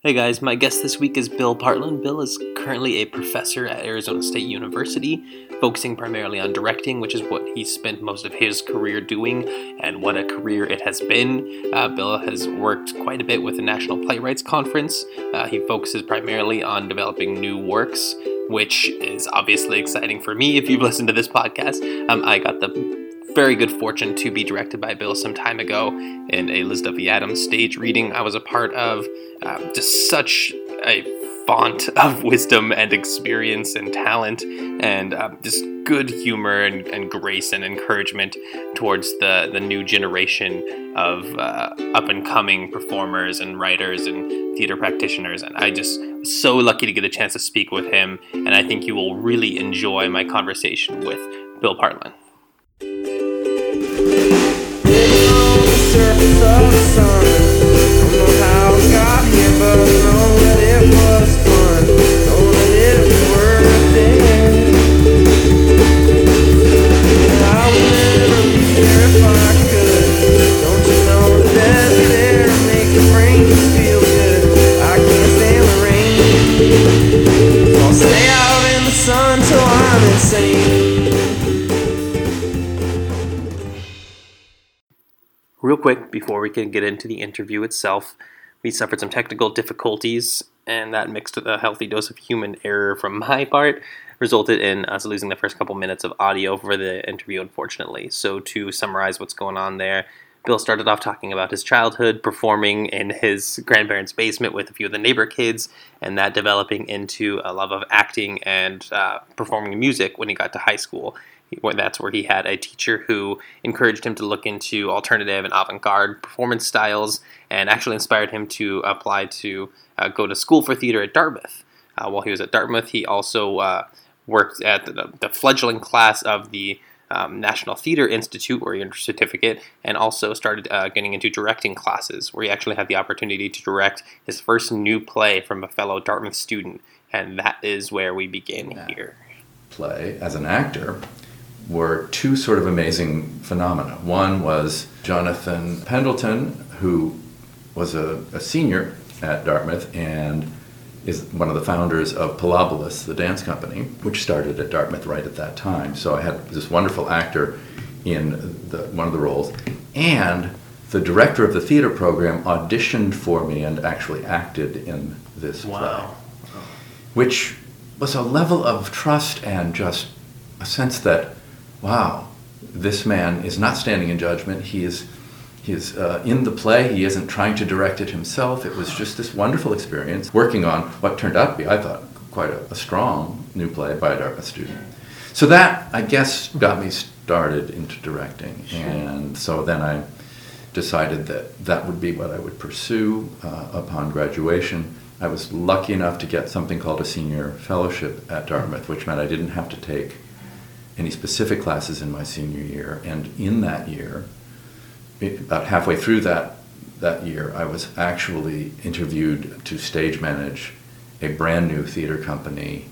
Hey guys, my guest this week is Bill Partlan. Bill is currently a professor at Arizona State University, focusing primarily on directing, which is what he spent most of his career doing, and what a career it has been. Uh, Bill has worked quite a bit with the National Playwrights Conference. Uh, he focuses primarily on developing new works, which is obviously exciting for me if you've listened to this podcast. Um, I got the very good fortune to be directed by Bill some time ago in a Liz Duffy Adams stage reading I was a part of. Uh, just such a font of wisdom and experience and talent, and uh, just good humor and, and, grace and encouragement towards the, the new generation of uh, up and coming performers and writers and theater practitioners. And I just so lucky to get a chance to speak with him, and I think you will really enjoy my conversation with Bill Partlan surface the sun. Don't know how I got here, but know that it was fun. Know that worth it. I would never be if I could. Don't you know that there to make the rain feel good? I can't stand the rain. I'll stay out in the sun till I'm insane. Real quick, before we can get into the interview itself, we suffered some technical difficulties, and that mixed with a healthy dose of human error from my part resulted in us losing the first couple minutes of audio for the interview, unfortunately. So, to summarize what's going on there, Bill started off talking about his childhood, performing in his grandparents' basement with a few of the neighbor kids, and that developing into a love of acting and uh, performing music when he got to high school that's where he had a teacher who encouraged him to look into alternative and avant-garde performance styles and actually inspired him to apply to uh, go to school for theater at Dartmouth. Uh, while he was at Dartmouth, he also uh, worked at the, the, fledgling class of the um, National Theater Institute, where he earned a certificate, and also started uh, getting into directing classes, where he actually had the opportunity to direct his first new play from a fellow Dartmouth student, and that is where we begin here. Play as an actor were two sort of amazing phenomena. One was Jonathan Pendleton, who was a, a senior at Dartmouth and is one of the founders of Pilobolus, the dance company, which started at Dartmouth right at that time. So I had this wonderful actor in the, one of the roles, and the director of the theater program auditioned for me and actually acted in this wow. play, which was a level of trust and just a sense that wow, this man is not standing in judgment. He is, he is uh, in the play. He isn't trying to direct it himself. It was just this wonderful experience working on what turned out to be, I thought, quite a, a strong new play by a Dartmouth student. So that, I guess, got me started into directing. And so then I decided that that would be what I would pursue uh, upon graduation. I was lucky enough to get something called a senior fellowship at Dartmouth, which meant I didn't have to take any specific classes in my senior year. And in that year, about halfway through that, that year, I was actually interviewed to stage manage a brand new theater company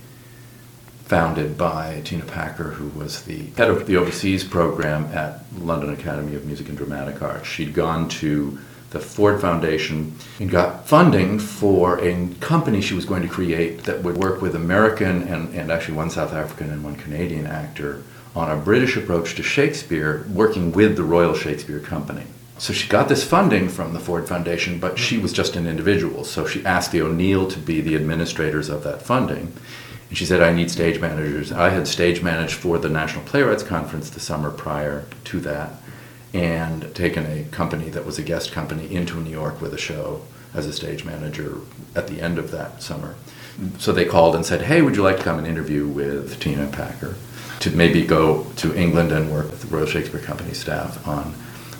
founded by Tina Packer, who was the head of the overseas program at London Academy of Music and Dramatic Arts. She'd gone to the Ford Foundation and got funding for a company she was going to create that would work with American and, and actually one South African and one Canadian actor on a British approach to Shakespeare, working with the Royal Shakespeare Company. So she got this funding from the Ford Foundation, but she was just an individual. So she asked the O'Neill to be the administrators of that funding. And she said, I need stage managers. I had stage managed for the National Playwrights Conference the summer prior to that and taken a company that was a guest company into New York with a show as a stage manager at the end of that summer. So they called and said, Hey, would you like to come and interview with Tina Packer to maybe go to England and work with the Royal Shakespeare Company staff on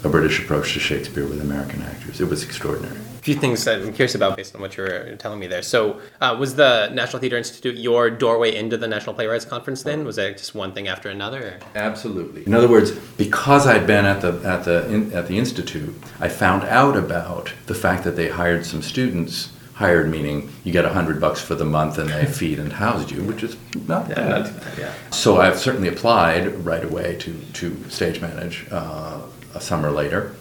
a British approach to Shakespeare with American actors? It was extraordinary few things that I'm curious about based on what you were telling me there. So, uh, was the National Theater Institute your doorway into the National Playwrights Conference? Then was it just one thing after another? Or? Absolutely. In other words, because I'd been at the at the in, at the institute, I found out about the fact that they hired some students. Hired meaning you get a hundred bucks for the month and they feed and house you, which is not yeah, bad. Not bad yeah. So I've certainly applied right away to to stage manage uh, a summer later,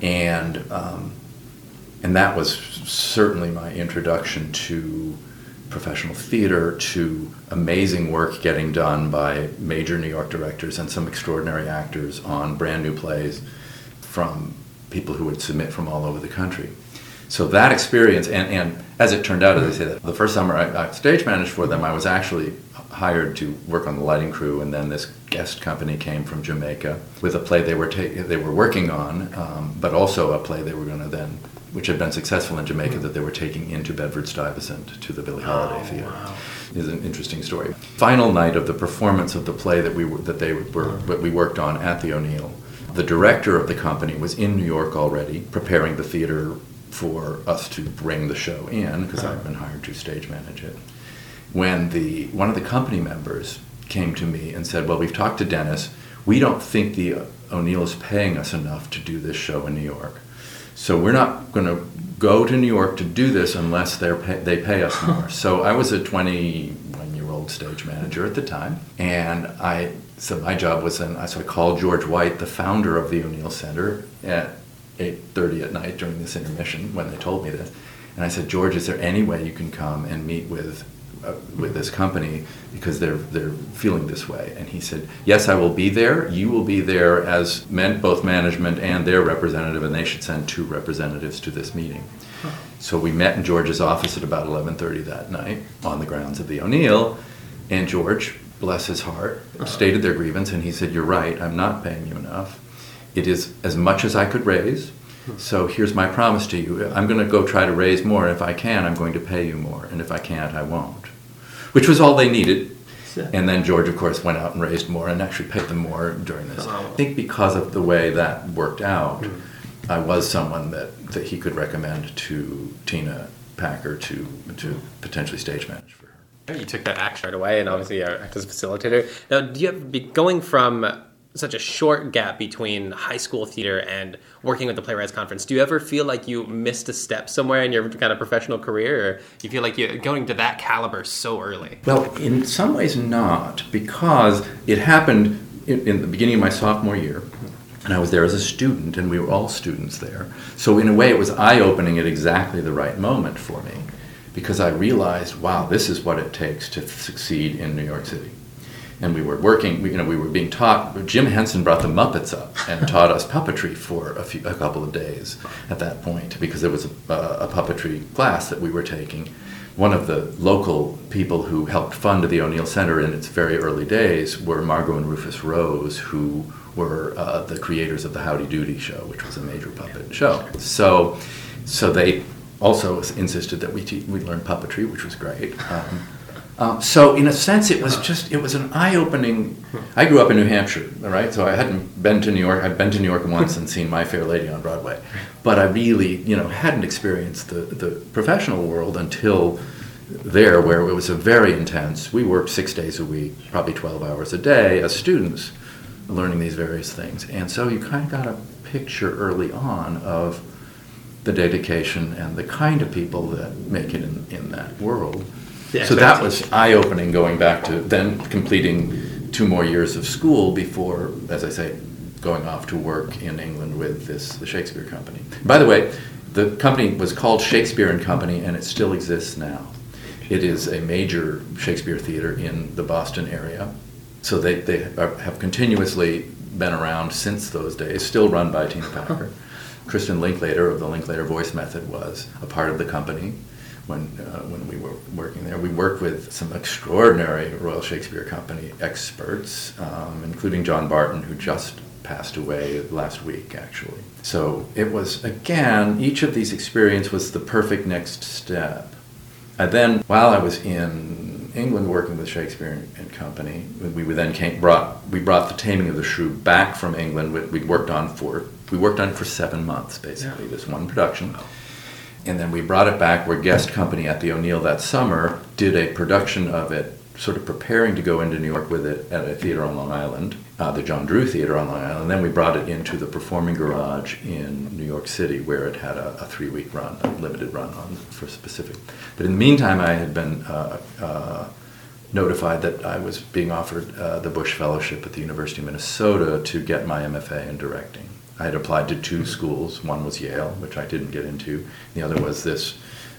and. Um, And that was certainly my introduction to professional theater, to amazing work getting done by major New York directors and some extraordinary actors on brand new plays from people who would submit from all over the country. So that experience, and, and as it turned out, as I say, that the first summer I, I stage managed for them, I was actually hired to work on the lighting crew, and then this guest company came from Jamaica with a play they were ta- they were working on, um, but also a play they were going to then, which had been successful in Jamaica, mm. that they were taking into Bedford Stuyvesant to the Billie Holiday oh, Theater. Wow. Is an interesting story. Final night of the performance of the play that we were, that they were that we worked on at the O'Neill. The director of the company was in New York already, preparing the theater for us to bring the show in because I'd been hired to stage manage it. When the one of the company members came to me and said, "Well, we've talked to Dennis. We don't think the O'Neill is paying us enough to do this show in New York, so we're not going to go to New York to do this unless they pay, they pay us more." so I was a 21 year old stage manager at the time, and I so my job was then so I called George White, the founder of the O'Neill Center, at 8.30 at night during this intermission when they told me this. And I said, George, is there any way you can come and meet with, uh, with this company because they're, they're feeling this way? And he said, yes, I will be there. You will be there as men, both management and their representative, and they should send two representatives to this meeting. So we met in George's office at about 11.30 that night on the grounds of the O'Neill. And George, bless his heart, uh-huh. stated their grievance, and he said, you're right, I'm not paying you enough it is as much as I could raise. So here's my promise to you. I'm going to go try to raise more. If I can, I'm going to pay you more. And if I can't, I won't. Which was all they needed. And then George, of course, went out and raised more and actually paid them more during this. I think because of the way that worked out, mm-hmm. I was someone that, that he could recommend to Tina Packer to, to potentially stage manage for her. You took that act right away and obviously I act as a facilitator. Now, do you have, be going from such a short gap between high school theater and working with the playwrights conference. Do you ever feel like you missed a step somewhere in your kind of professional career or you feel like you're going to that caliber so early? Well in some ways not because it happened in, in the beginning of my sophomore year and I was there as a student, and we were all students there. So, in a way, it was eye opening at exactly the right moment for me because I realized, wow, this is what it takes to succeed in New York City and we were working. We, you know, we were being taught. Jim Henson brought the Muppets up and taught us puppetry for a, few, a couple of days at that point because there was a, a, puppetry class that we were taking. One of the local people who helped fund the O'Neill Center in its very early days were Margot and Rufus Rose, who were uh, the creators of the Howdy Doody show, which was a major puppet show. So, so they also insisted that we te- we learn puppetry, which was great. Um, um, so in a sense, it was just it was an eye-opening. I grew up in New Hampshire, all right. So I hadn't been to New York. I'd been to New York once and seen My Fair Lady on Broadway, but I really, you know, hadn't experienced the the professional world until there, where it was a very intense. We worked six days a week, probably twelve hours a day as students, learning these various things, and so you kind of got a picture early on of the dedication and the kind of people that make it in, in that world so that was eye opening going back to then completing two more years of school before, as I say, going off to work in England with this the Shakespeare Company. By the way, the company was called Shakespeare and Company, and it still exists now. It is a major Shakespeare theater in the Boston area. So they, they are, have continuously been around since those days, still run by Tina Packer. Kristin Linklater of the Linklater Voice Method was a part of the company when uh, when we were working there. We worked with some extraordinary Royal Shakespeare Company experts, um, including John Barton, who just passed away last week, actually. So it was again, each of these experiences was the perfect next step. And then, while I was in England working with Shakespeare and Company, we then came, brought we brought the Taming of the Shrew back from England. We, would worked on for we worked on it for seven months, basically. Yeah. This one production and then we brought it back. We're guest company at the O'Neill that summer, did a production of it, sort of preparing to go into New York with it at a theater on Long Island, uh, the John Drew Theater on Long Island. And then we brought it into the Performing Garage in New York City, where it had a, a three week run, a limited run on for specific. But in the meantime, I had been uh, uh, notified that I was being offered uh, the Bush Fellowship at the University of Minnesota to get my MFA in directing. I had applied to two schools. One was Yale, which I didn't get into. The other was this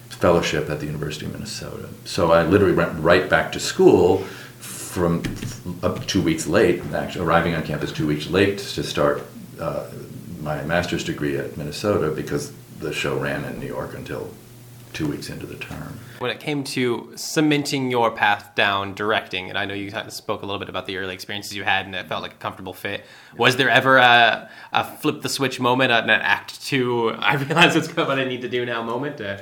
fellowship at the University of Minnesota. So I literally went right back to school from up two weeks late, actually arriving on campus two weeks late to start uh, my master's degree at Minnesota because the show ran in New York until two weeks into the term. When it came to cementing your path down directing, and I know you spoke a little bit about the early experiences you had, and it felt like a comfortable fit. Was there ever a, a flip the switch moment, an act two? I realize it's what I need to do now moment. Uh,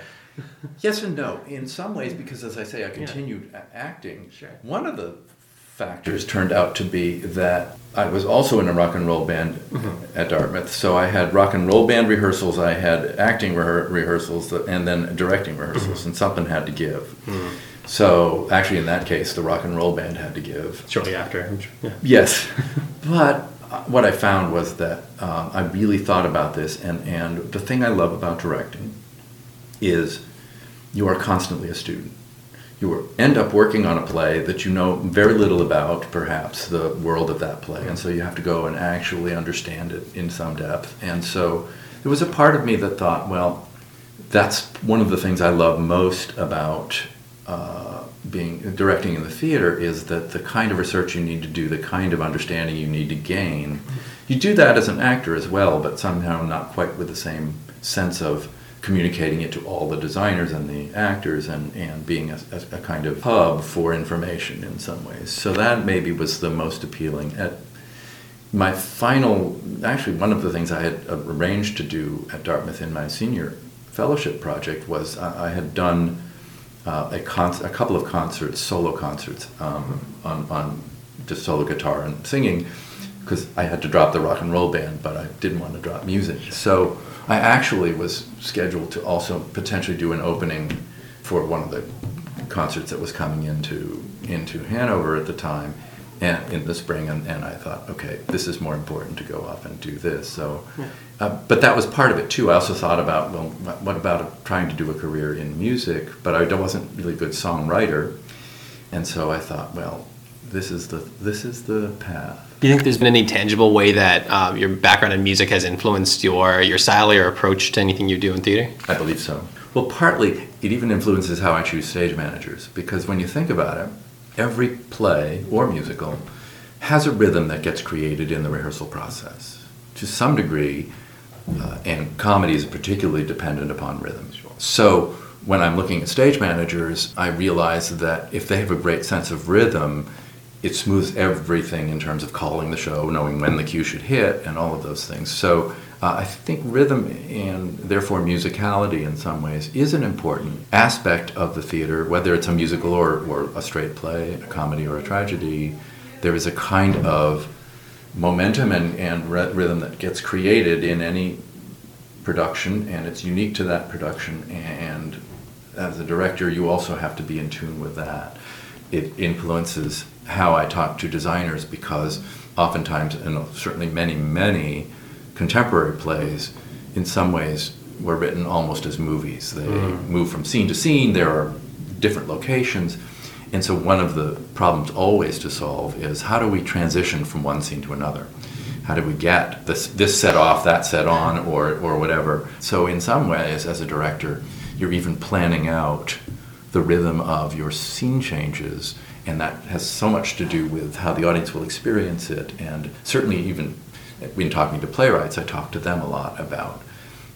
yes and no. In some ways, because as I say, I continued yeah. acting. Sure. One of the factors turned out to be that I was also in a rock and roll band mm-hmm. at Dartmouth. So I had rock and roll band rehearsals, I had acting rehe- rehearsals, and then directing rehearsals, mm-hmm. and something had to give. Mm-hmm. So actually, in that case, the rock and roll band had to give. Shortly after. Yeah. Yes. but uh, what I found was that um, I really thought about this, and, and the thing I love about directing is you are constantly a student you end up working on a play that you know very little about, perhaps, the world of that play. And so you have to go and actually understand it in some depth. And so there was a part of me that thought, well, that's one of the things I love most about uh, being directing in the theater is that the kind of research you need to do, the kind of understanding you need to gain, you do that as an actor as well, but somehow not quite with the same sense of communicating it to all the designers and the actors and, and being a, a, kind of hub for information in some ways. So that maybe was the most appealing. At my final, actually, one of the things I had arranged to do at Dartmouth in my senior fellowship project was I, I had done uh, a, con- a couple of concerts, solo concerts, um, on, on just solo guitar and singing because I had to drop the rock and roll band, but I didn't want to drop music. So I actually was scheduled to also potentially do an opening for one of the concerts that was coming into into Hanover at the time, and in the spring, and, and I thought, okay, this is more important to go off and do this. So, yeah. uh, but that was part of it too. I also thought about, well, what about trying to do a career in music? But I wasn't really a good songwriter, and so I thought, well, this is the this is the path. Do you think there's been any tangible way that um, your background in music has influenced your your style or your approach to anything you do in theater? I believe so. Well, partly it even influences how I choose stage managers because when you think about it, every play or musical has a rhythm that gets created in the rehearsal process to some degree, uh, and comedy is particularly dependent upon rhythm. So when I'm looking at stage managers, I realize that if they have a great sense of rhythm, it smooths everything in terms of calling the show, knowing when the cue should hit, and all of those things. So uh, I think rhythm and therefore musicality in some ways is an important aspect of the theater, whether it's a musical or, or a straight play, a comedy or a tragedy. There is a kind of momentum and, and rhythm that gets created in any production, and it's unique to that production. And as a director, you also have to be in tune with that. It influences how I talk to designers because oftentimes, and certainly many, many contemporary plays, in some ways, were written almost as movies. They mm. move from scene to scene, there are different locations. And so, one of the problems always to solve is how do we transition from one scene to another? How do we get this, this set off, that set on, or, or whatever? So, in some ways, as a director, you're even planning out the rhythm of your scene changes and that has so much to do with how the audience will experience it. And certainly, even when talking to playwrights, I talk to them a lot about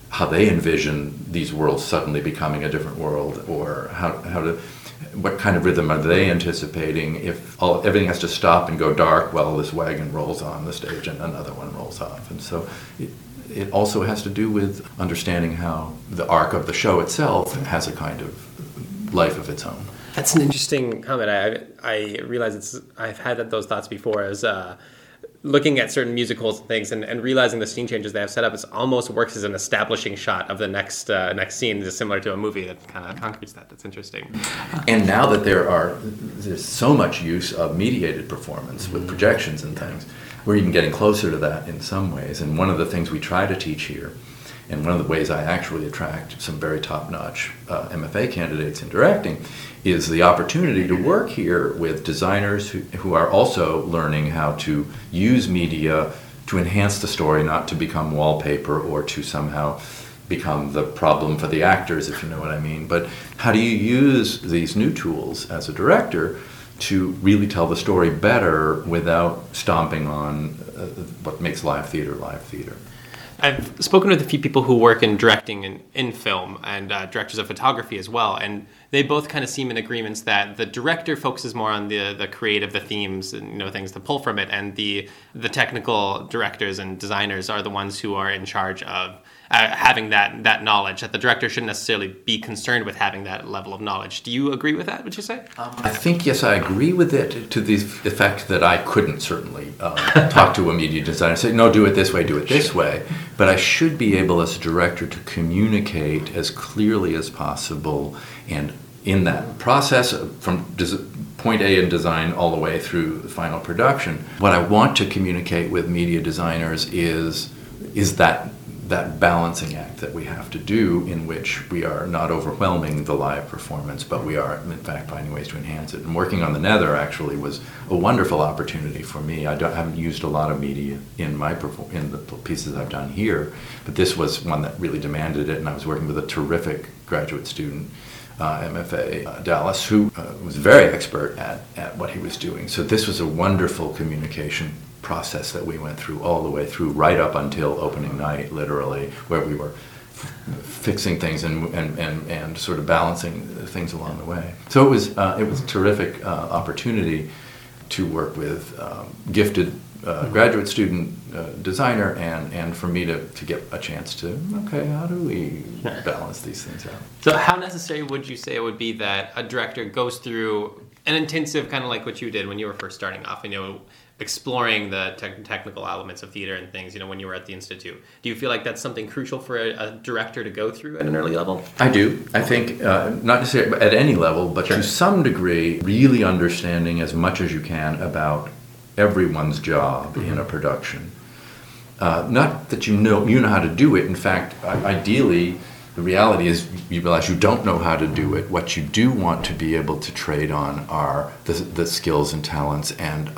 how they envision these worlds suddenly becoming a different world, or how how to what kind of rhythm are they anticipating? If all, everything has to stop and go dark while this wagon rolls on the stage and another one rolls off. And so it, it also has to do with understanding how the arc of the show itself has a kind of life of its own that's an interesting comment. I I realize it's I've had those thoughts before as uh, looking at certain musicals and things and, and realizing the scene changes they have set up. It almost works as an establishing shot of the next uh, next scene, just similar to a movie that kind of concretes that. That's interesting. And now that there are there's so much use of mediated performance with projections and things, we're even getting closer to that in some ways. And one of the things we try to teach here and one of the ways I actually attract some very top notch uh, MFA candidates in directing is the opportunity to work here with designers who, who are also learning how to use media to enhance the story, not to become wallpaper or to somehow become the problem for the actors, if you know what I mean. But how do you use these new tools as a director to really tell the story better without stomping on uh, what makes live theater live theater? I've spoken with a few people who work in directing in, in film and uh, directors of photography as well, and they both kind of seem in agreements that the director focuses more on the the creative, the themes, and you know things to pull from it, and the the technical directors and designers are the ones who are in charge of uh, having that that knowledge. That the director shouldn't necessarily be concerned with having that level of knowledge. Do you agree with that? Would you say? Um, I think yes, I agree with it to the effect that I couldn't certainly uh, talk to a media designer and say, no, do it this way, do it this way. But I should be able, as a director, to communicate as clearly as possible, and in that process from point A in design all the way through the final production. What I want to communicate with media designers is is that that balancing act that we have to do in which we are not overwhelming the live performance, but we are, in fact, finding ways to enhance it. And working on the Nether actually was a wonderful opportunity for me. I, I haven't used a lot of media in my in the pieces I've done here, but this was one that really demanded it, and I was working with a terrific graduate student. Uh, MFA uh, Dallas, who uh, was very expert at, at what he was doing. So, this was a wonderful communication process that we went through all the way through, right up until opening night, literally, where we were fixing things and, and, and, and sort of balancing things along the way. So it was, uh, it was a terrific uh, opportunity to work with um, gifted uh, graduate student uh, designer and, and for me to, to get a chance to, okay, how do we balance these things out? So, how necessary would you say it would be that a director goes through an intensive kind of like what you did when you were first starting off? You know, exploring the te- technical elements of theater and things, you know, when you were at the institute. Do you feel like that's something crucial for a, a director to go through at an early level? I do. I think uh, not necessarily at any level, but sure. to some degree, really understanding as much as you can about everyone's job mm-hmm. in a production. Uh, not that you know you know how to do it. In fact, ideally, the reality is you realize you don't know how to do it. What you do want to be able to trade on are the, the skills and talents and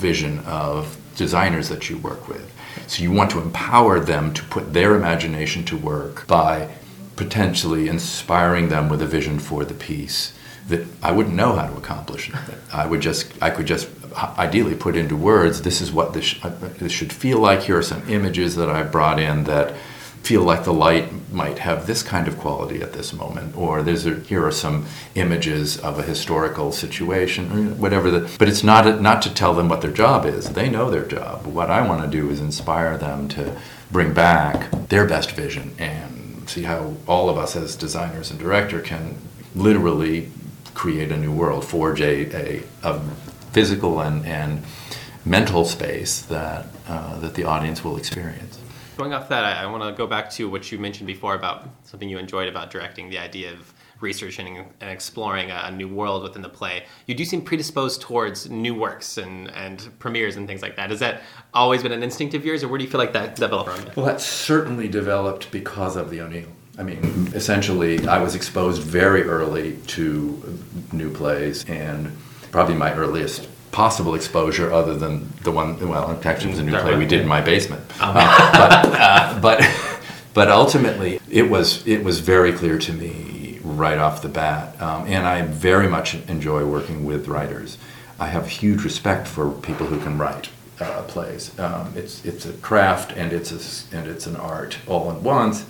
vision of designers that you work with. So you want to empower them to put their imagination to work by potentially inspiring them with a vision for the piece that I wouldn't know how to accomplish. I would just I could just ideally put into words this is what this, uh, this should feel like. Here are some images that I brought in that feel like the light might have this kind of quality at this moment, or there's a, here are some images of a historical situation, or whatever. The, but it's not not to tell them what their job is. They know their job. What I want to do is inspire them to bring back their best vision and see how all of us as designers and director can literally create a new world, forge a, a, a physical and, and mental space that uh, that the audience will experience going off that, I, I want to go back to what you mentioned before about something you enjoyed about directing the idea of researching and exploring a, new world within the play. You do seem predisposed towards new works and, and premieres and things like that. Has that always been an instinct of yours, or where do you feel like that developed from? Well, that certainly developed because of the O'Neill. I mean, essentially, I was exposed very early to new plays, and probably my earliest possible exposure other than the one. Well, actually, it was a new play we did in my basement. Um. Uh, but, uh, but but ultimately, it was it was very clear to me right off the bat, um, and I very much enjoy working with writers. I have huge respect for people who can write uh, plays. Um, it's it's a craft and it's a, and it's an art all at once,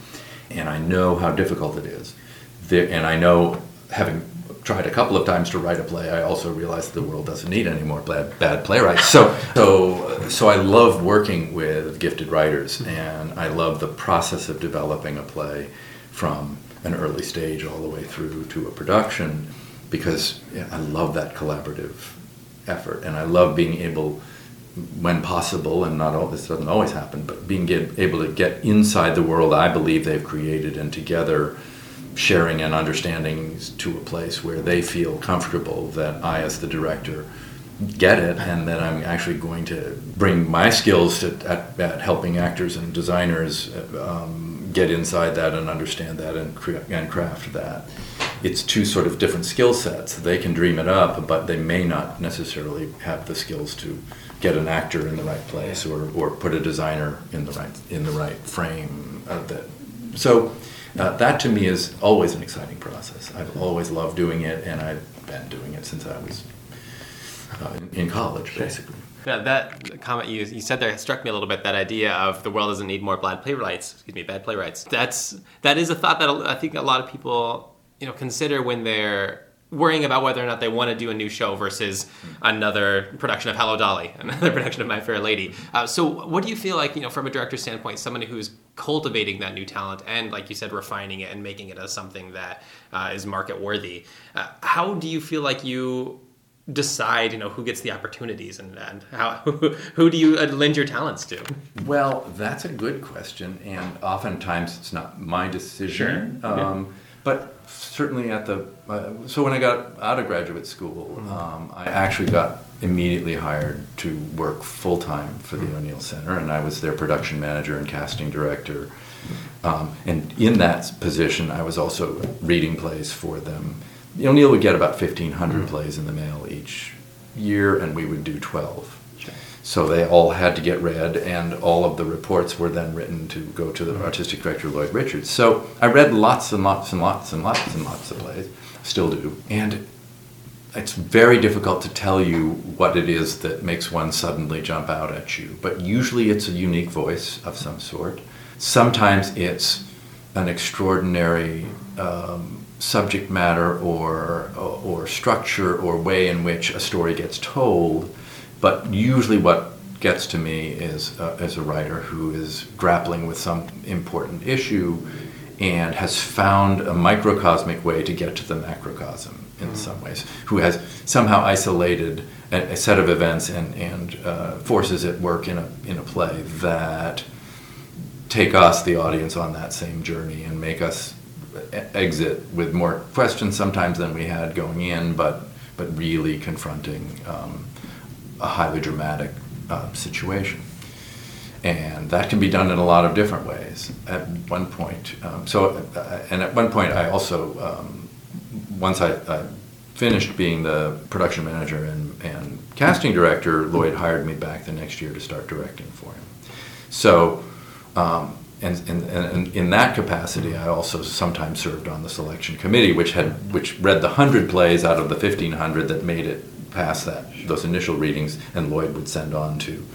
and I know how difficult it is. There, and I know having tried a couple of times to write a play, I also realized the world doesn't need any more bad, bad playwrights. So, so, so I love working with gifted writers, and I love the process of developing a play from an early stage all the way through to a production, because yeah, I love that collaborative effort, and I love being able, when possible, and not all this doesn't always happen, but being able to get inside the world I believe they've created and together sharing and understanding to a place where they feel comfortable that I, as the director, get it and that I'm actually going to bring my skills at, at helping actors and designers um, get inside that and understand that and, cre- and craft that. It's two sort of different skill sets. They can dream it up, but they may not necessarily have the skills to get an actor in the right place or, or put a designer in the right in the right frame. Of that so uh, that to me is always an exciting process. I've always loved doing it, and I've been doing it since I was uh, in, in college, basically. Yeah, that comment you, you said there struck me a little bit. That idea of the world doesn't need more bad playwrights. Excuse me, bad playwrights. That's that is a thought that I think a lot of people you know consider when they're worrying about whether or not they want to do a new show versus another production of Hello Dolly, another production of My Fair Lady. Uh, so, what do you feel like, you know, from a director's standpoint, somebody who's cultivating that new talent and, like you said, refining it and making it as something that uh, is market worthy? Uh, how do you feel like you decide, you know, who gets the opportunities and, and how who, who do you uh, lend your talents to? Well, that's a good question, and oftentimes it's not my decision. Sure. Um, yeah. But certainly at the uh, so when I got out of graduate school, Mm-hmm. um, I actually got immediately hired to work full time for the O'Neill Center, and I was their production manager and casting director. Um, and in that position, I was also reading plays for them. The O'Neill would get about fifteen hundred plays in the mail each year, and we would do twelve. So they all had to get read, and all of the reports were then written to go to the artistic director Lloyd Richards. So I read lots and lots and lots and lots and lots of plays, still do, and it's very difficult to tell you what it is that makes one suddenly jump out at you. But usually it's a unique voice of some sort. Sometimes it's an extraordinary um, subject matter or, or structure or way in which a story gets told. But usually, what gets to me is uh, as a writer who is grappling with some important issue and has found a microcosmic way to get to the macrocosm in some ways, who has somehow isolated a, a set of events and, and uh, forces at work in a, in a play that take us, the audience, on that same journey and make us exit with more questions sometimes than we had going in, but, but really confronting um, a highly dramatic uh, situation. And that can be done in a lot of different ways. At one point, um, so uh, and at one point, I also um, once I, I finished being the production manager and, and casting director, Lloyd hired me back the next year to start directing for him. So, um, and, and, and in that capacity, I also sometimes served on the selection committee, which had which read the hundred plays out of the fifteen hundred that made it past that those initial readings, and Lloyd would send on to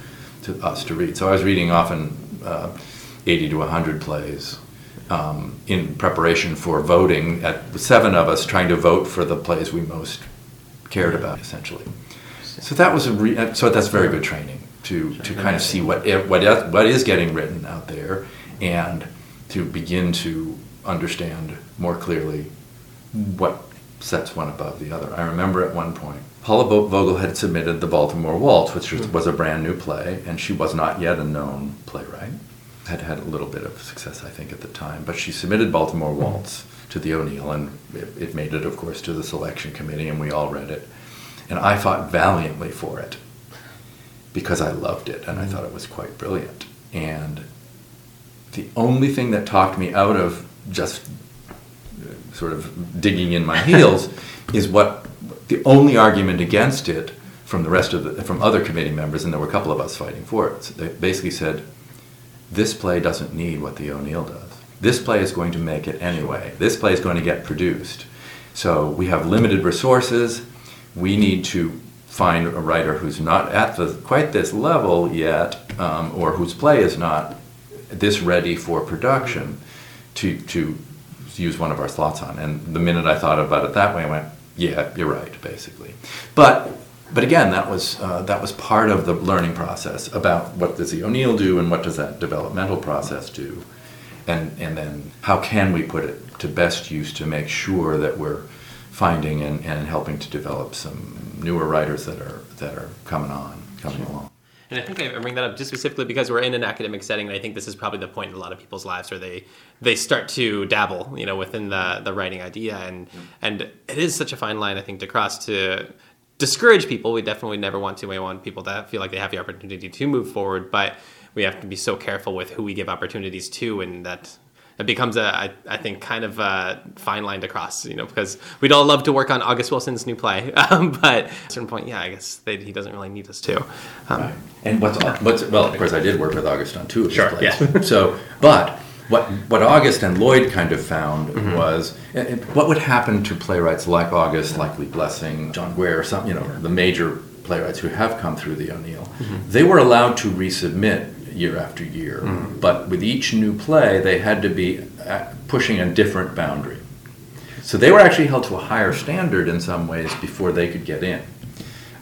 to us to read. So I was reading often uh, eighty to hundred plays um, in preparation for voting. At seven of us trying to vote for the plays we most cared about, essentially. So that was a re- so that's very good training to to kind of see what what what is getting written out there and to begin to understand more clearly what sets one above the other. I remember at one point, Paula Vogel had submitted the Baltimore Waltz, which was, a brand new play, and she was not yet a known playwright. Had had a little bit of success, I think, at the time, but she submitted Baltimore Waltz to the O'Neill, and it, it made it, of course, to the selection committee, and we all read it. And I fought valiantly for it because I loved it and I thought it was quite brilliant. And the only thing that talked me out of just sort of digging in my heels is what the only argument against it from the rest of the from other committee members, and there were a couple of us fighting for it. So they basically said, "This play doesn't need what the O'Neill does. This play is going to make it anyway. This play is going to get produced. So we have limited resources. We need to find a writer who's not at the quite this level yet, um, or whose play is not this ready for production, to to use one of our slots on." And the minute I thought about it that way, I went, "Yeah, you're right." Basically, but but again, that was uh, that was part of the learning process about what does the O'Neill do and what does that developmental process do, and and then how can we put it to best use to make sure that we're finding and, and helping to develop some newer writers that are that are coming on coming along. And I think I bring that up just specifically because we're in an academic setting, and I think this is probably the point in a lot of people's lives where they they start to dabble, you know, within the the writing idea, and and it is such a fine line I think to cross to discourage people. We definitely never want to. We want people to feel like they have the opportunity to move forward, but we have to be so careful with who we give opportunities to, and that it becomes a I, I think kind of a fine line to cross you know because we'd all love to work on august wilson's new play um, but at a certain point yeah i guess they, he doesn't really need us to um, right. and what's, what's well of course i did work with august on two of sure, his plays yeah. so but what what August and Lloyd kind of found mm-hmm. was it, what would happen to playwrights like August, like Lee Blessing, John Guare, some you know the major playwrights who have come through the O'Neill. Mm-hmm. They were allowed to resubmit year after year. Mm-hmm. But with each new play, they had to be uh, pushing a different boundary. So they were actually held to a higher standard in some ways before they could get in.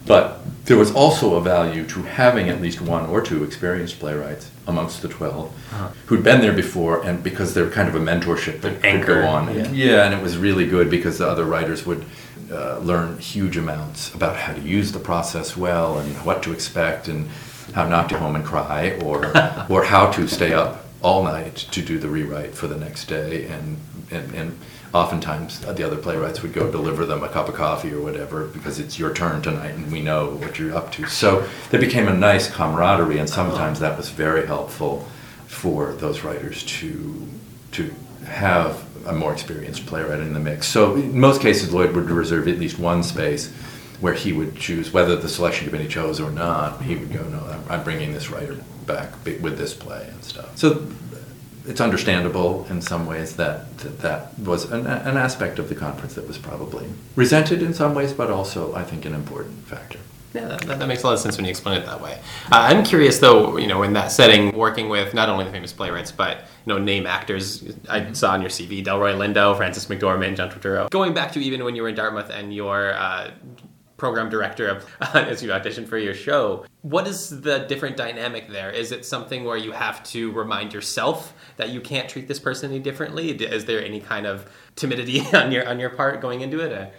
But there was also a value to having at least one or two experienced playwrights amongst the 12 uh-huh. who'd been there before and because they're kind of a mentorship that could anchor go on. Yeah. yeah, and it was really good because the other writers would uh, learn huge amounts about how to use the process well and what to expect and how not to home and cry, or or how to stay up all night to do the rewrite for the next day, and and, and oftentimes uh, the other playwrights would go deliver them a cup of coffee or whatever because it's your turn tonight and we know what you're up to. So there became a nice camaraderie, and sometimes that was very helpful for those writers to to have a more experienced playwright in the mix. So in most cases, Lloyd would reserve at least one space where he would choose whether the selection committee chose or not. He would go, "No, I'm, bringing this writer back with this play and stuff." So it's understandable in some ways that that, that was an, an aspect of the conference that was probably resented in some ways, but also I think an important factor. Yeah, that, that, makes a lot of sense when you explain it that way. Uh, I'm curious, though, you know, in that setting, working with not only the famous playwrights, but you know, name actors. I saw on your CV Delroy Lindo, Frances McDormand, John Turturro. Going back to even when you were in Dartmouth and your uh, program director of, uh, as you audition for your show. What is the different dynamic there? Is it something where you have to remind yourself that you can't treat this person any differently? Is there any kind of timidity on your on your part going into it? Or?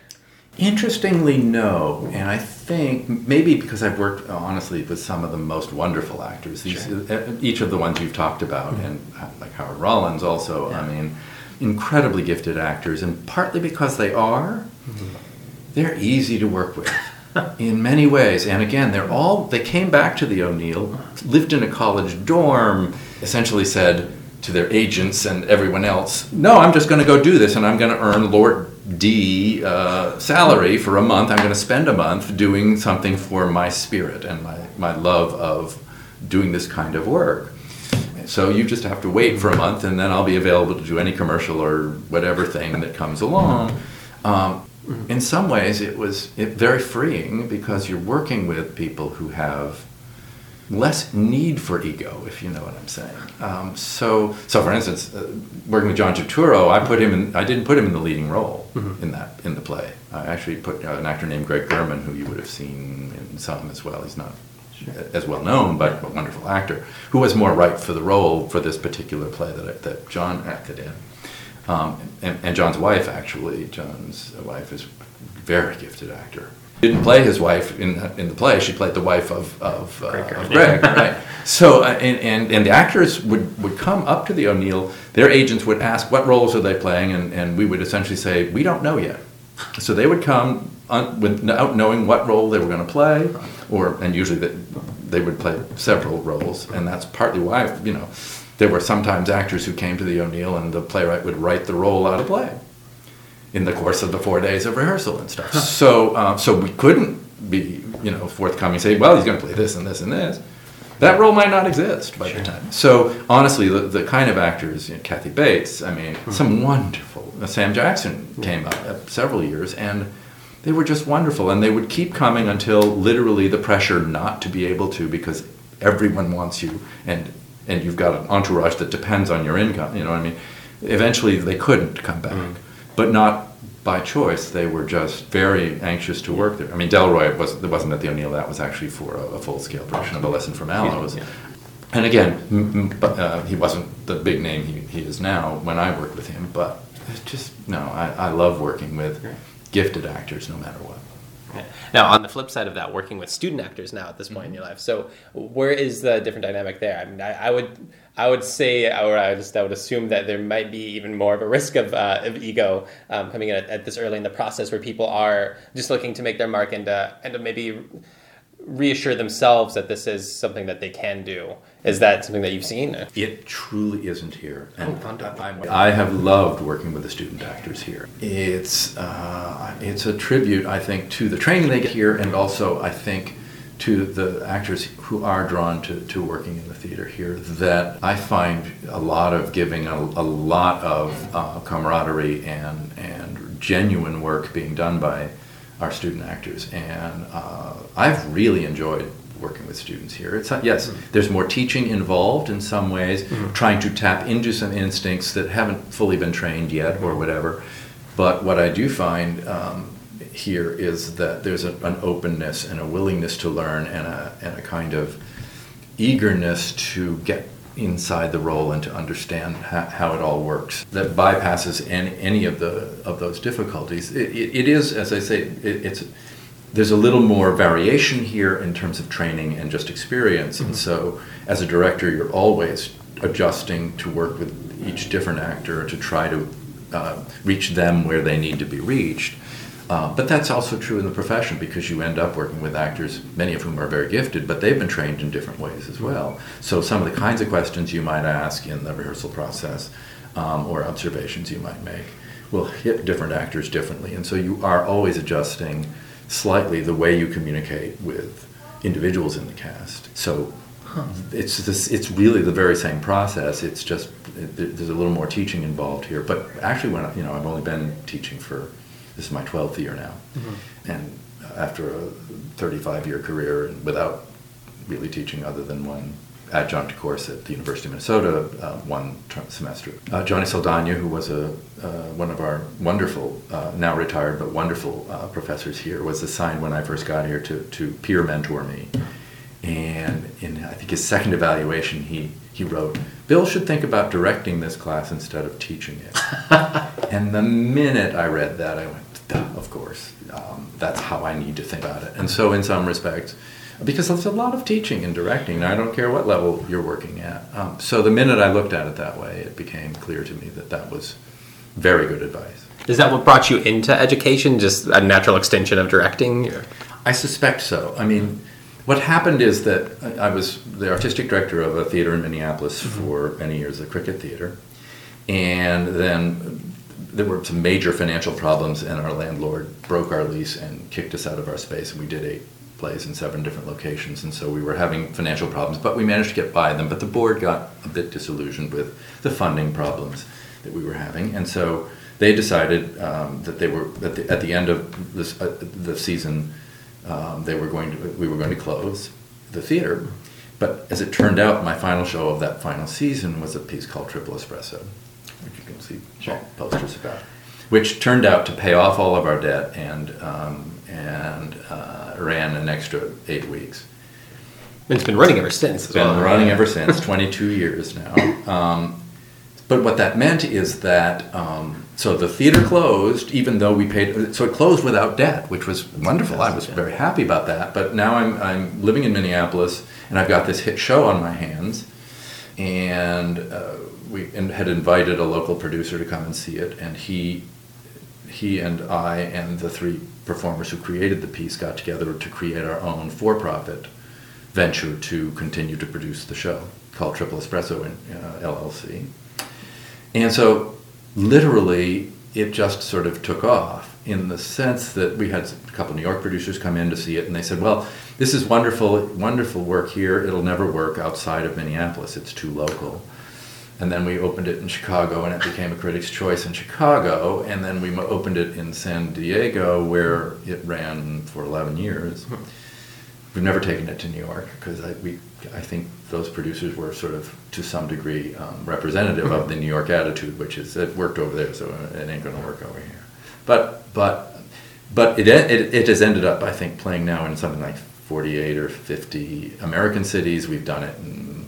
Interestingly, no. And I think maybe because I've worked honestly with some of the most wonderful actors. These, sure. Uh, each of the ones you've talked about, mm-hmm. and uh, like Howard Rollins, also. Yeah. I mean, incredibly gifted actors, and partly because they are. Mm-hmm they're easy to work with in many ways. And again, they're all, they came back to the O'Neill, lived in a college dorm, essentially said to their agents and everyone else, no, I'm just going to go do this and I'm going to earn Lord D uh, salary for a month. I'm going to spend a month doing something for my spirit and my, my love of doing this kind of work. So you just have to wait for a month and then I'll be available to do any commercial or whatever thing that comes along. Um, Mm-hmm. In some ways, it was it, very freeing because you're working with people who have less need for ego, if you know what I'm saying. Um, so, so for instance, uh, working with John Turturro, I put him in. I didn't put him in the leading role mm-hmm. in that in the play. I actually put uh, an actor named Greg Germann, who you would have seen in some as well. He's not sure. as well known, but a wonderful actor who was more right for the role for this particular play that I, that John acted in. Um, and, and, John's wife, actually, John's wife is a very gifted actor. Didn't play his wife in in the play. She played the wife of of, uh, Greg, of Greg right? So uh, and, and and the actors would would come up to the O'Neill. Their agents would ask what roles are they playing, and and we would essentially say we don't know yet. So they would come un, without knowing what role they were going to play, or and usually they, they would play several roles, and that's partly why you know there were sometimes actors who came to the O'Neill and the playwright would write the role out of play in the course of the four days of rehearsal and stuff. So, uh, so we couldn't be, you know, forthcoming, say, well, he's going to play this and this and this. That role might not exist by sure. the time. So, honestly, the, the kind of actors, you know, Kathy Bates, I mean, mm-hmm. some wonderful. Uh, Sam Jackson came up uh, several years, and they were just wonderful. And they would keep coming until literally the pressure not to be able to, because everyone wants you, and and you've got an entourage that depends on your income. You know what I mean? Eventually, they couldn't come back, mm. but not by choice. They were just very anxious to work there. I mean, Delroy was it wasn't at the O'Neill. That was actually for a, a full scale production of A Lesson from. Yeah. And again, uh, he wasn't the big name he, he is now when I worked with him, but it's just no. I, I love working with gifted actors, no matter what. Now, on the flip side of that, working with student actors now at this point mm-hmm. in your life, so where is the different dynamic there? I mean, I, I, would, I would say, or I just, I would assume that there might be even more of a risk of, uh, of ego um, coming in at, at, this early in the process, where people are just looking to make their mark and uh, and maybe reassure themselves that this is something that they can do. Is that something that you've seen? It truly isn't here. And Oh, I, I have loved working with the student actors here. It's, uh, it's a tribute, I think, to the training they get here and also, I think, to the actors who are drawn to, to working in the theater here that I find a lot of giving, a, a lot of uh, camaraderie and, and genuine work being done by our student actors. And uh, I've really enjoyed working with students here. It's yes, there's more teaching involved in some ways, trying to tap into some instincts that haven't fully been trained yet or whatever. But what I do find um, here is that there's a, an openness and a willingness to learn and a, and a kind of eagerness to get inside the role and to understand how, how it all works that bypasses any, any of the of those difficulties. It, it, it is as i say it, it's there's a little more variation here in terms of training and just experience. And so as a director you're always adjusting to work with each different actor to try to uh, reach them where they need to be reached uh, but that's also true in the profession because you end up working with actors, many of whom are very gifted, but they've been trained in different ways as well. So some of the kinds of questions you might ask in the rehearsal process um, or observations you might make will hit different actors differently. And so you are always adjusting slightly the way you communicate with individuals in the cast. So it's this, it's really the very same process. It's just it, there's a little more teaching involved here. But actually, when you know, I've only been teaching for this is my 12th year now, and after a 35 year career and without really teaching other than one adjunct course at the University of Minnesota, uh, one ter- semester. Uh, Johnny Saldana, who was a uh, one of our wonderful, uh, now retired but wonderful uh, professors here, was assigned when I first got here to, to peer mentor me. And in I think his second evaluation, he he wrote, "Bill should think about directing this class instead of teaching it." and the minute I read that, I went, "Duh, "Of course, um, that's how I need to think about it." And so, in some respects, because there's a lot of teaching and directing, and I don't care what level you're working at. Um, so the minute I looked at it that way, it became clear to me that that was very good advice. Is that what brought you into education? Just a natural extension of directing? I suspect so. I mean, what happened is that I was the artistic director of a theater in Minneapolis for many years, the Cricket Theater, and then there were some major financial problems, and our landlord broke our lease and kicked us out of our space, and we did eight plays in seven different locations, and so we were having financial problems, but we managed to get by them. But the board got a bit disillusioned with the funding problems that we were having, and so they decided um, that they were at the, at the end of this, uh, the season um, they were going to we were going to close the theater. But as it turned out, my final show of that final season was a piece called Triple Espresso, which you can see Sure. posters about, which turned out to pay off all of our debt and um, and uh, ran an extra eight weeks. It's been running ever since. It's been running ever since, 22 years now. Um, but what that meant is that um, so the theater closed, even though we paid. So it closed without debt, which was wonderful. I was very happy about that. But now I'm I'm living in Minneapolis, and I've got this hit show on my hands, and uh, we had invited a local producer to come and see it, and he he and I and the three performers who created the piece got together to create our own for-profit venture to continue to produce the show called Triple Espresso in, uh, LLC. And so, literally, it just sort of took off in the sense that we had a couple New York producers come in to see it, and they said, "Well, this is wonderful, wonderful work here. It'll never work outside of Minneapolis. It's too local." And then we opened it in Chicago, and it became a Critics' Choice in Chicago. And then we opened it in San Diego, where it ran for 11 years. We've never taken it to New York because I, we, I think those producers were sort of, to some degree, um, representative of the New York attitude, which is it worked over there, so it ain't going to work over here. But, but, but it, it, it has ended up, I think, playing now in something like 48 or 50 American cities. We've done it in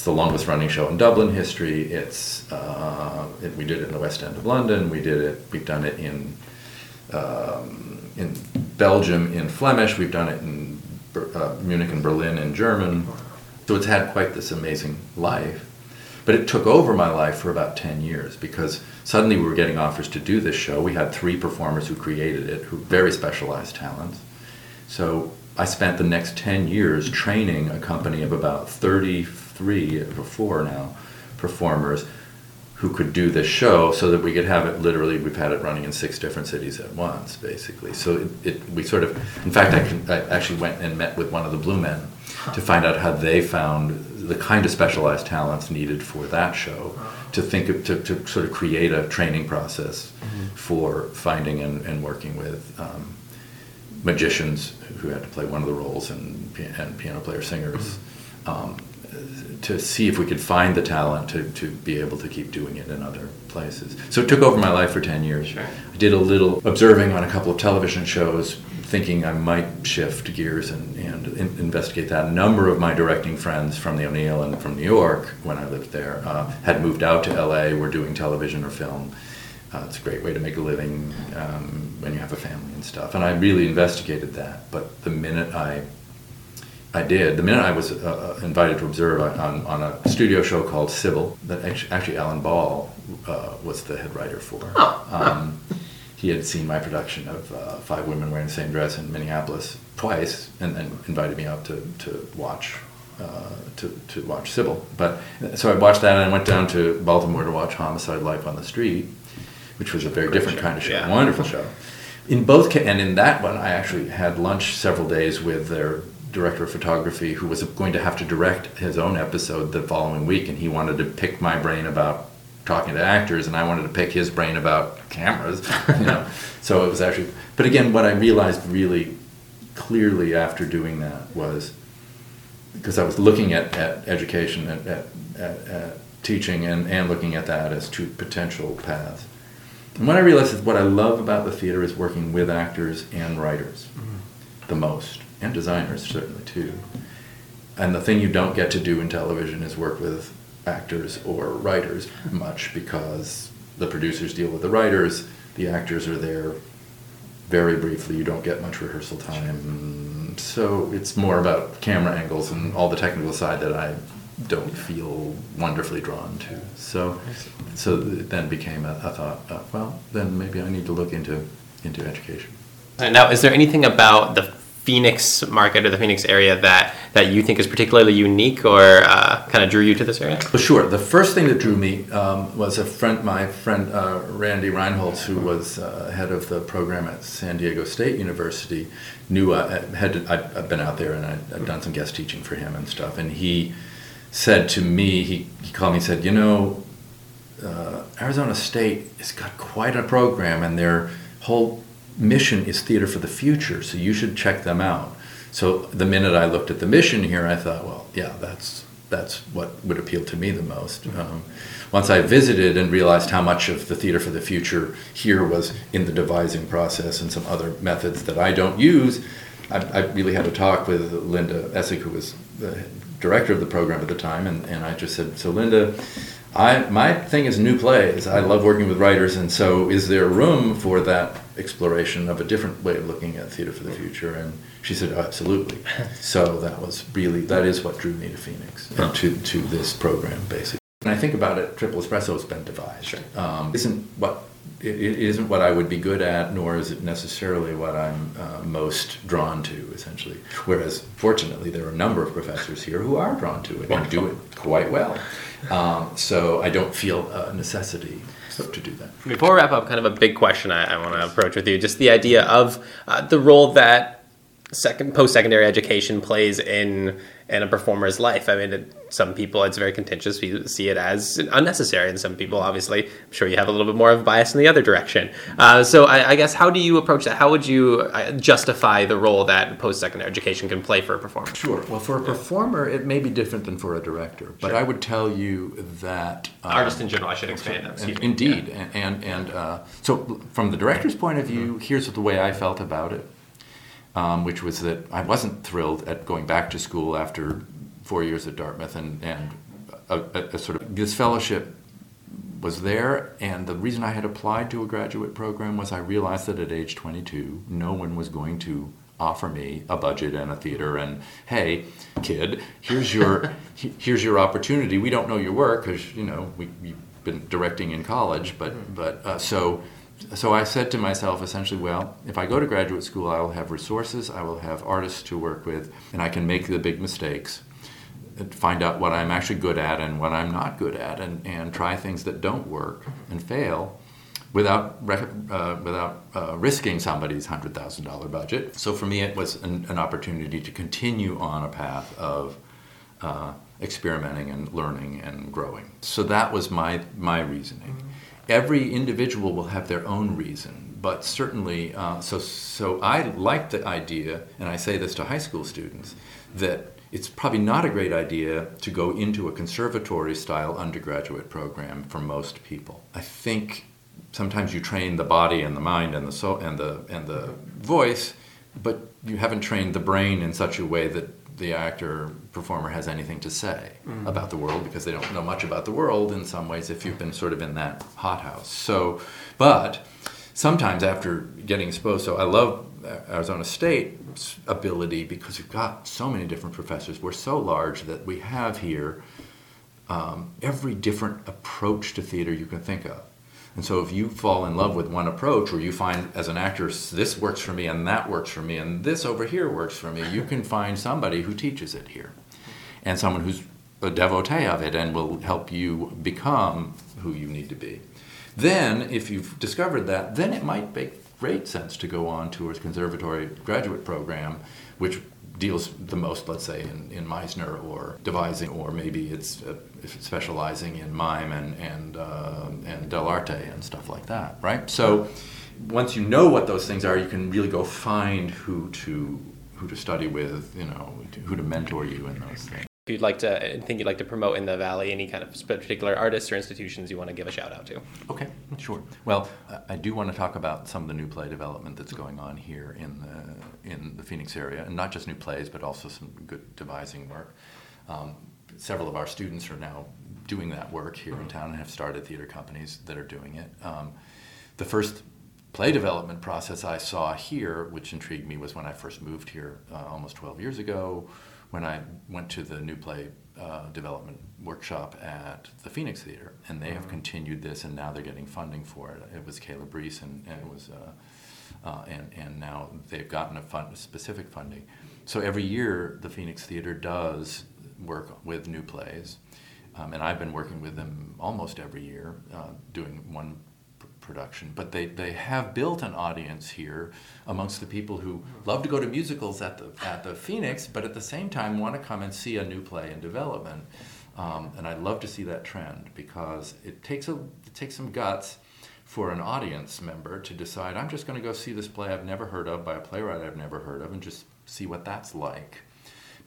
it's the longest running show in Dublin history. It's uh, it, we did it in the West End of London. We did it. We've done it in um, in Belgium in Flemish. We've done it in uh, Munich and Berlin in German. So it's had quite this amazing life. But it took over my life for about 10 years because suddenly we were getting offers to do this show. We had three performers who created it, who very specialized talents. So I spent the next 10 years training a company of about 33 or four now performers who could do this show so that we could have it literally we've had it running in six different cities at once basically so it, it we sort of in fact I, can, I actually went and met with one of the blue men to find out how they found the kind of specialized talents needed for that show to think of, to, to sort of create a training process mm-hmm. for finding and, and working with um, magicians who had to play one of the roles and, and piano player singers mm-hmm. um, to see if we could find the talent to, to be able to keep doing it in other places. So it took over my life for 10 years. Sure. I did a little observing on a couple of television shows, thinking I might shift gears and, and in, investigate that. A number of my directing friends from the O'Neill and from New York, when I lived there, uh, had moved out to LA, were doing television or film. Uh, it's a great way to make a living um, when you have a family and stuff. And I really investigated that. But the minute I I did. The minute I was uh, uh invited to observe on, on a studio show called Cybill, that actually Alan Ball uh, was the head writer for. Oh. Um, he had seen my production of uh, Five Women Wearing the Same Dress in Minneapolis twice, and then invited me out to, to watch uh, to, to watch Cybill. But so I watched that, and I went down to Baltimore to watch Homicide: Life on the Street, which was a very different kind of show, yeah. wonderful show. In both, and in that one, I actually had lunch several days with their director of photography who was going to have to direct his own episode the following week, and he wanted to pick my brain about talking to actors, and I wanted to pick his brain about cameras. You know, so it was actually. But again, what I realized really clearly after doing that was because I was looking at, at education at, at, at, teaching and, and looking at that as two potential paths. And what I realized is what I love about the theater is working with actors and writers mm-hmm. the most and designers certainly too. And the thing you don't get to do in television is work with actors or writers much because the producers deal with the writers, the actors are there very briefly, you don't get much rehearsal time. So it's more about camera angles and all the technical side that I don't feel wonderfully drawn to. So, so it then became a, a thought. Uh, well, then maybe I need to look into into education. Now, is there anything about the Phoenix market or the Phoenix area that, that you think is particularly unique or uh, kind of drew you to this area? Well, sure. The first thing that drew me um, was a friend, my friend uh, Randy Reinholz, who was uh, head of the program at San Diego State University, knew I i had been out there and I'd, done some guest teaching for him and stuff. And he said to me, he, he called me and said, you know, uh, Arizona State has got quite a program and their whole mission is Theater for the Future, so you should check them out. So the minute I looked at the mission here, I thought, well, yeah, that's that's what would appeal to me the most. Um, once I visited and realized how much of the Theater for the Future here was in the devising process and some other methods that I don't use, I, I really had to talk with Linda Essig, who was the director of the program at the time, and, and I just said, so Linda, I my thing is new plays. I love working with writers, and so is there room for that exploration of a different way of looking at theater for the future? And she said, oh, absolutely. So that was really that is what drew me to Phoenix and to to this program basically. When I think about it, Triple Espresso has been devised. Sure. Um, isn't what it, it isn't what I would be good at, nor is it necessarily what I'm uh, most drawn to, essentially. Whereas, fortunately, there are a number of professors here who are drawn to it and do it quite well. Um, so I don't feel a necessity to do that. Before we wrap up, kind of a big question I, I want to approach with you just the idea of uh, the role that second post secondary education plays in in a performer's life. I mean, it, some people it's very contentious. We see it as unnecessary, and some people, obviously, I'm sure you have a little bit more of a bias in the other direction. Uh, so, I, I, guess, how do you approach that? How would you uh, justify the role that post secondary education can play for a performer? Sure. Well, for a performer, it may be different than for a director, but sure. I would tell you that um, artist in general. I should expand that. Indeed, yeah. and and, and uh, so from the director's point of view, mm-hmm. here's the way I felt about it. Um, which was that I wasn't thrilled at going back to school after four years at Dartmouth, and, and a, a, a sort of this fellowship was there. And the reason I had applied to a graduate program was I realized that at age 22, no one was going to offer me a budget and a theater and hey kid here's your here's your opportunity we don't know your work because you know we, you've been directing in college but but uh, so so I said to myself essentially, well, if I go to graduate school, I will have resources, I will have artists to work with, and I can make the big mistakes, find out what I'm actually good at and what I'm not good at, and, and try things that don't work and fail without uh, without uh, risking somebody's hundred thousand dollar budget. So for me, it was an, an, opportunity to continue on a path of uh, experimenting and learning and growing. So that was my my reasoning. Every individual will have their own reason, but certainly, uh, so so I like the idea, and I say this to high school students that. It's probably not a great idea to go into a conservatory style undergraduate program for most people. I think sometimes you train the body and the mind and the soul and the and the voice, but you haven't trained the brain in such a way that the actor performer has anything to say mm. about the world because they don't know much about the world in some ways if you've been sort of in that hothouse. So, but sometimes after getting exposed, so I love Arizona State's ability because we've got so many different professors. We're so large that we have here um, every different approach to theater you can think of. And so if you fall in love with one approach, or you find as an actor, this works for me and that works for me, and this over here works for me, you can find somebody who teaches it here. And someone who's a devotee of it and will help you become who you need to be. Then, if you've discovered that, then it might make great sense to go on to a conservatory graduate program, which deals the most, let's say, in, in Meisner or devising, or maybe it's uh, specializing in mime and and uh, and del arte and stuff like that, right? So once you know what those things are, you can really go find who to who to study with, you know, who to mentor you in those things you'd like to think you'd like to promote in the valley any kind of particular artists or institutions you want to give a shout out to? Okay sure. Well i do want to talk about some of the new play development that's going on here in the in the phoenix area and not just new plays but also some good devising work. Um, several of our students are now doing that work here in town and have started theater companies that are doing it. Um, the first play development process i saw here which intrigued me was when i first moved here uh, almost 12 years ago when I went to the new play uh, development workshop at the Phoenix Theater, and they have mm-hmm. continued this, and now they're getting funding for it. It was Caleb Reese, and, and it was, uh, uh, and and now they've gotten a fund, specific funding. So every year, the Phoenix Theater does work with new plays, um, and I've been working with them almost every year, uh, doing one production, but they, they have built an audience here amongst the people who love to go to musicals at the, at the Phoenix, but at the same time want to come and see a new play in development. Um, and I'd love to see that trend because it takes, a, it takes some guts for an audience member to decide, I'm just going to go see this play I've never heard of by a playwright I've never heard of and just see what that's like.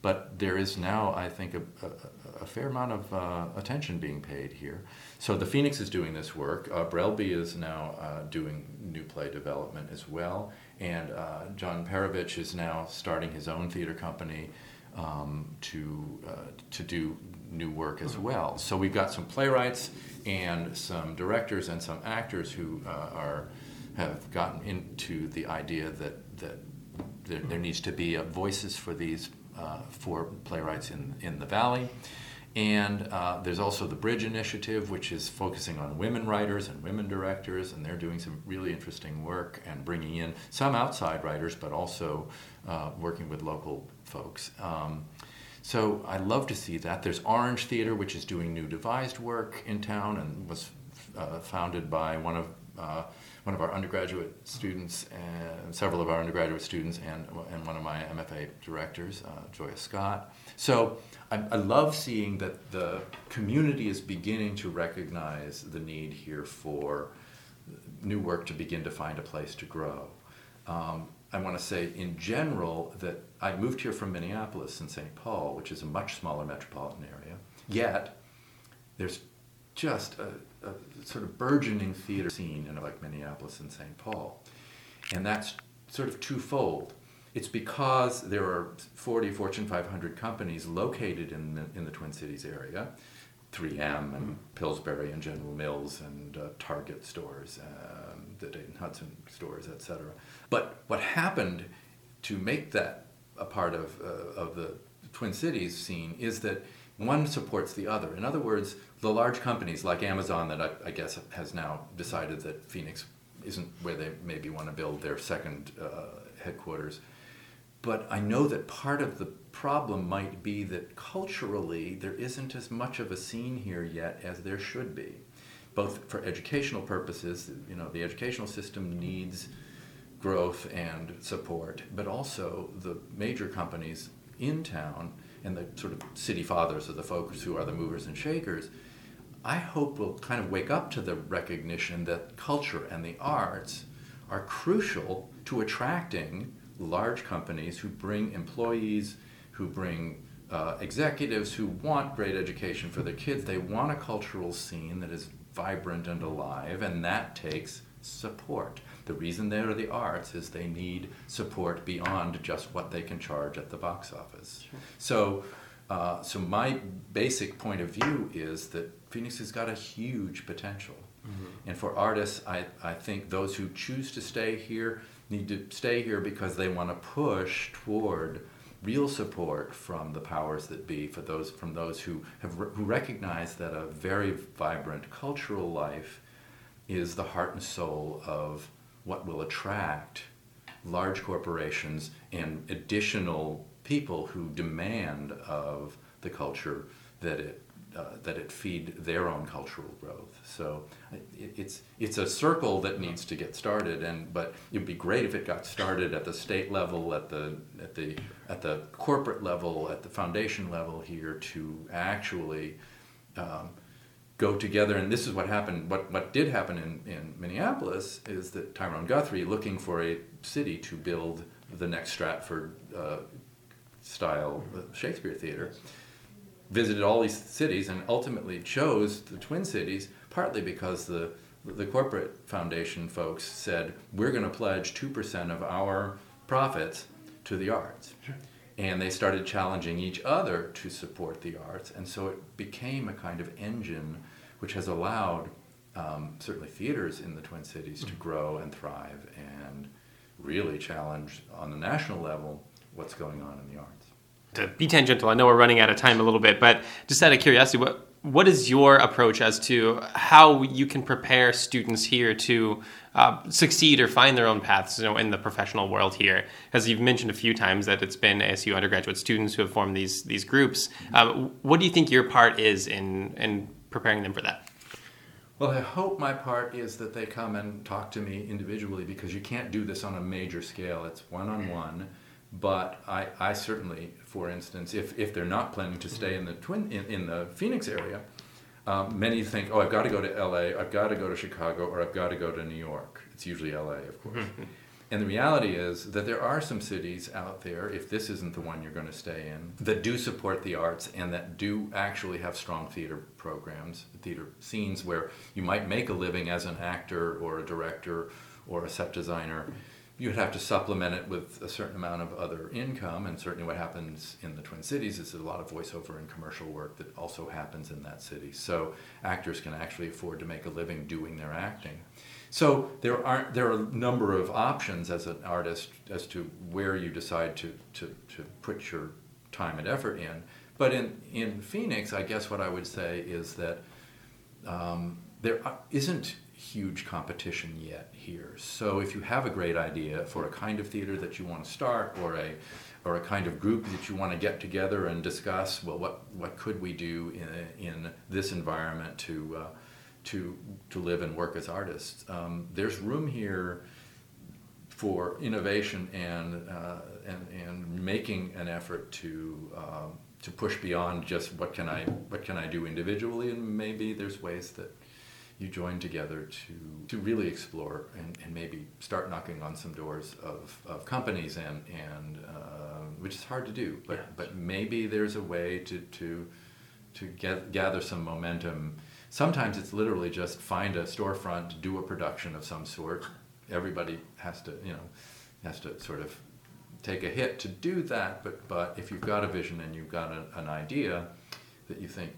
But there is now, I think, a, a, a fair amount of uh, attention being paid here. So the Phoenix is doing this work. Uh, Brelby is now uh, doing new play development as well. And uh, John Perovich is now starting his own theater company um, to, uh, to do new work as well. So we've got some playwrights and some directors and some actors who uh, are, have gotten into the idea that, that there, there needs to be voices for these for playwrights in, in the Valley. And uh, there's also the Bridge Initiative, which is focusing on women writers and women directors, and they're doing some really interesting work and bringing in some outside writers, but also uh, working with local folks. Um, so I love to see that. There's Orange Theater, which is doing new devised work in town and was uh, founded by one of uh, one of our undergraduate students and several of our undergraduate students and, and one of my MFA directors, uh, Joya Scott. So I, I, love seeing that the community is beginning to recognize the need here for new work to begin to find a place to grow. Um, I want to say in general that I moved here from Minneapolis and St. Paul, which is a much smaller metropolitan area, yet there's just a, a sort of burgeoning theater scene in like Minneapolis and St. Paul. And that's sort of twofold. It's because there are 40 Fortune 500 companies located in the, in the Twin Cities area 3M and mm-hmm. Pillsbury and General Mills and uh, Target stores, um, the Dayton Hudson stores, etc. But what happened to make that a part of, uh, of the Twin Cities scene is that one supports the other. In other words, the large companies like Amazon, that I, I guess has now decided that Phoenix isn't where they maybe want to build their second uh, headquarters. But I know that part of the problem might be that culturally there isn't as much of a scene here yet as there should be, both for educational purposes. You know, the educational system needs growth and support, but also the major companies in town and the sort of city fathers of the folks who are the movers and shakers. I hope will kind of wake up to the recognition that culture and the arts are crucial to attracting large companies who bring employees, who bring uh, executives who want great education for their kids. They want a cultural scene that is vibrant and alive, and that takes support. The reason they are the arts is they need support beyond just what they can charge at the box office. Sure. So, uh, so my basic point of view is that Phoenix has got a huge potential. Mm-hmm. And for artists, I, I think those who choose to stay here need to stay here because they want to push toward real support from the powers that be for those from those who have who recognize that a very vibrant cultural life is the heart and soul of what will attract large corporations and additional people who demand of the culture that it uh, that it feed their own cultural growth. So it, it's it's a circle that needs to get started, and but it'd be great if it got started at the state level, at the at the at the corporate level, at the foundation level here to actually. Um, go together and this is what happened what, what did happen in, in minneapolis is that tyrone guthrie looking for a city to build the next stratford uh, style shakespeare theater visited all these cities and ultimately chose the Twin Cities partly because the the corporate foundation folks said we're going to pledge 2% of our profits to the arts. Sure. And they started challenging each other to support the arts. And so it became a kind of engine which has allowed um, certainly theaters in the Twin Cities mm-hmm. to grow and thrive and really challenge on the national level what's going on in the arts to be tangential, I know we're running out of time a little bit, but just out of curiosity, what what is your approach as to how you can prepare students here to uh, succeed or find their own paths you know, in the professional world here? As you've mentioned a few times that it's been ASU undergraduate students who have formed these these groups. Uh, what do you think your part is in in preparing them for that? Well, I hope my part is that they come and talk to me individually because you can't do this on a major scale. It's one on one. But I, I certainly, for instance, if, if they're not planning to stay in the twin in, in the Phoenix area, um, many think, oh, I've got to go to LA, I've got to go to Chicago, or I've got to go to New York. It's usually LA, of course. and the reality is that there are some cities out there, if this isn't the one you're going to stay in, that do support the arts and that do actually have strong theater programs, theater scenes where you might make a living as an actor or a director or a set designer you'd have to supplement it with a certain amount of other income. And certainly, what happens in the Twin Cities is a lot of voiceover and commercial work that also happens in that city. So actors can actually afford to make a living doing their acting. So there are there are a number of options as an artist as to where you decide to to, to put your time and effort in. But in in Phoenix, I guess what I would say is that um, there isn't huge competition yet here. So if you have a great idea for a kind of theater that you want to start or a or a kind of group that you want to get together and discuss, well, what, what could we do in, in this environment to, uh, to, to live and work as artists? Um, there's room here for innovation and, uh, and, and making an effort to, uh, to push beyond just what can, I, what can I do individually, and maybe there's ways that you join together to, to really explore and, and maybe start knocking on some doors of, of companies and, and uh, which is hard to do but, yeah. but maybe there's a way to, to, to get, gather some momentum sometimes it's literally just find a storefront do a production of some sort everybody has to you know has to sort of take a hit to do that but but if you've got a vision and you've got a, an idea that you think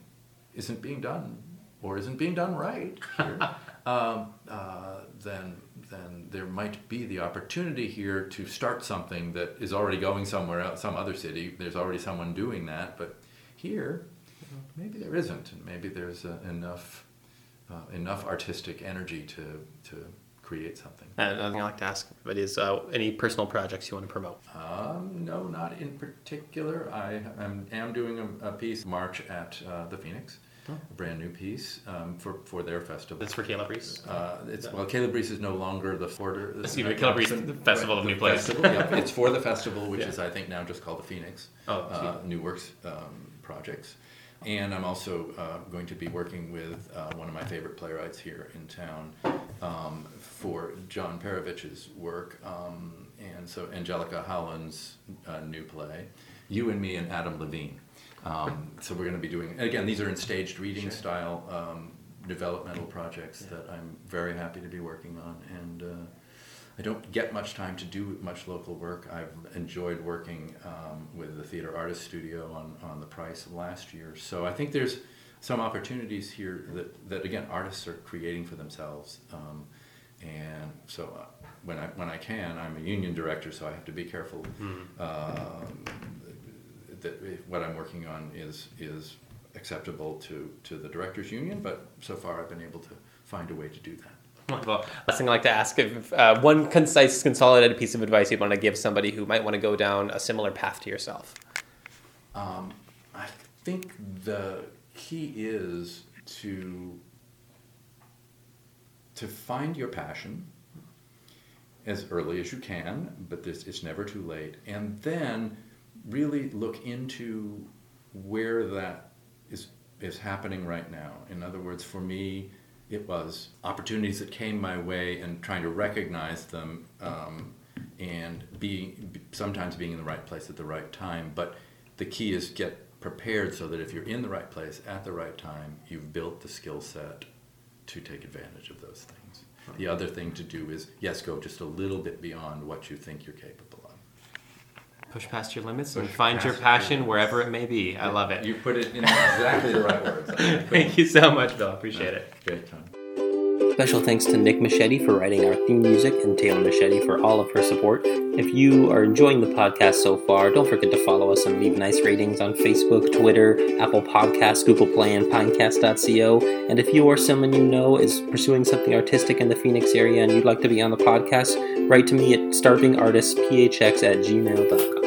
isn't being done or isn't being done right here, um, uh, then then there might be the opportunity here to start something that is already going somewhere else, some other city. There's already someone doing that, but here, maybe there isn't, and maybe there's uh, enough uh, enough artistic energy to to create something. And another thing I like to ask everybody is uh, any personal projects you want to promote. Um, no, not in particular. I am, am doing a, a piece March at uh, the Phoenix. A brand new piece um, for for their festival. That's for Caleb Reese. Uh, it's well, Caleb Reese is no longer the porter. Excuse me, Caleb Reese, the Festival of New. Festival, yeah, it's for the festival, which Yeah. is I think now just called the Phoenix. Oh, uh, New Works um, projects. And I'm also uh, going to be working with uh, one of my favorite playwrights here in town um, for John Perovich's work, um, and so Angelica Howland's uh, new play, You and Me and Adam Levine. Um, so we're going to be doing again. These are in staged reading style um, developmental projects that I'm very happy to be working on, and uh, I don't get much time to do much local work. I've enjoyed working um, with the Theater Artist Studio on, on the price of last year. So I think there's some opportunities here that, that again, artists are creating for themselves. Um, and so uh, when I, when I can, I'm a union director, so I have to be careful um, that what I'm working on is, is acceptable to, to the directors union, but so far I've been able to find a way to do that. Wonderful. Last thing I'd like to ask if uh, one concise, consolidated piece of advice you'd want to give somebody who might want to go down a similar path to yourself. Um, I think the key is to to find your passion as early as you can, but this, it's never too late, and then really look into where that is is happening right now. In other words, for me, it was opportunities that came my way and trying to recognize them um, and being sometimes being in the right place at the right time. But the key is get prepared so that if you're in the right place at the right time, you've built the skill set to take advantage of those things. The other thing to do is yes, go just a little bit beyond what you think you're capable of. Push past your limits and find your passion your wherever it may be. I love it. You put it in exactly the right words. Thank you so much, Bill. Appreciate it. Great time. Special thanks to Nick Machete for writing our theme music and Taylor Machete for all of her support. If you are enjoying the podcast so far, don't forget to follow us and leave nice ratings on Facebook, Twitter, Apple Podcasts, Google Play, and Pinecast.co. And if you or someone you know is pursuing something artistic in the Phoenix area and you'd like to be on the podcast, write to me at starvingartistphx at gmail.com.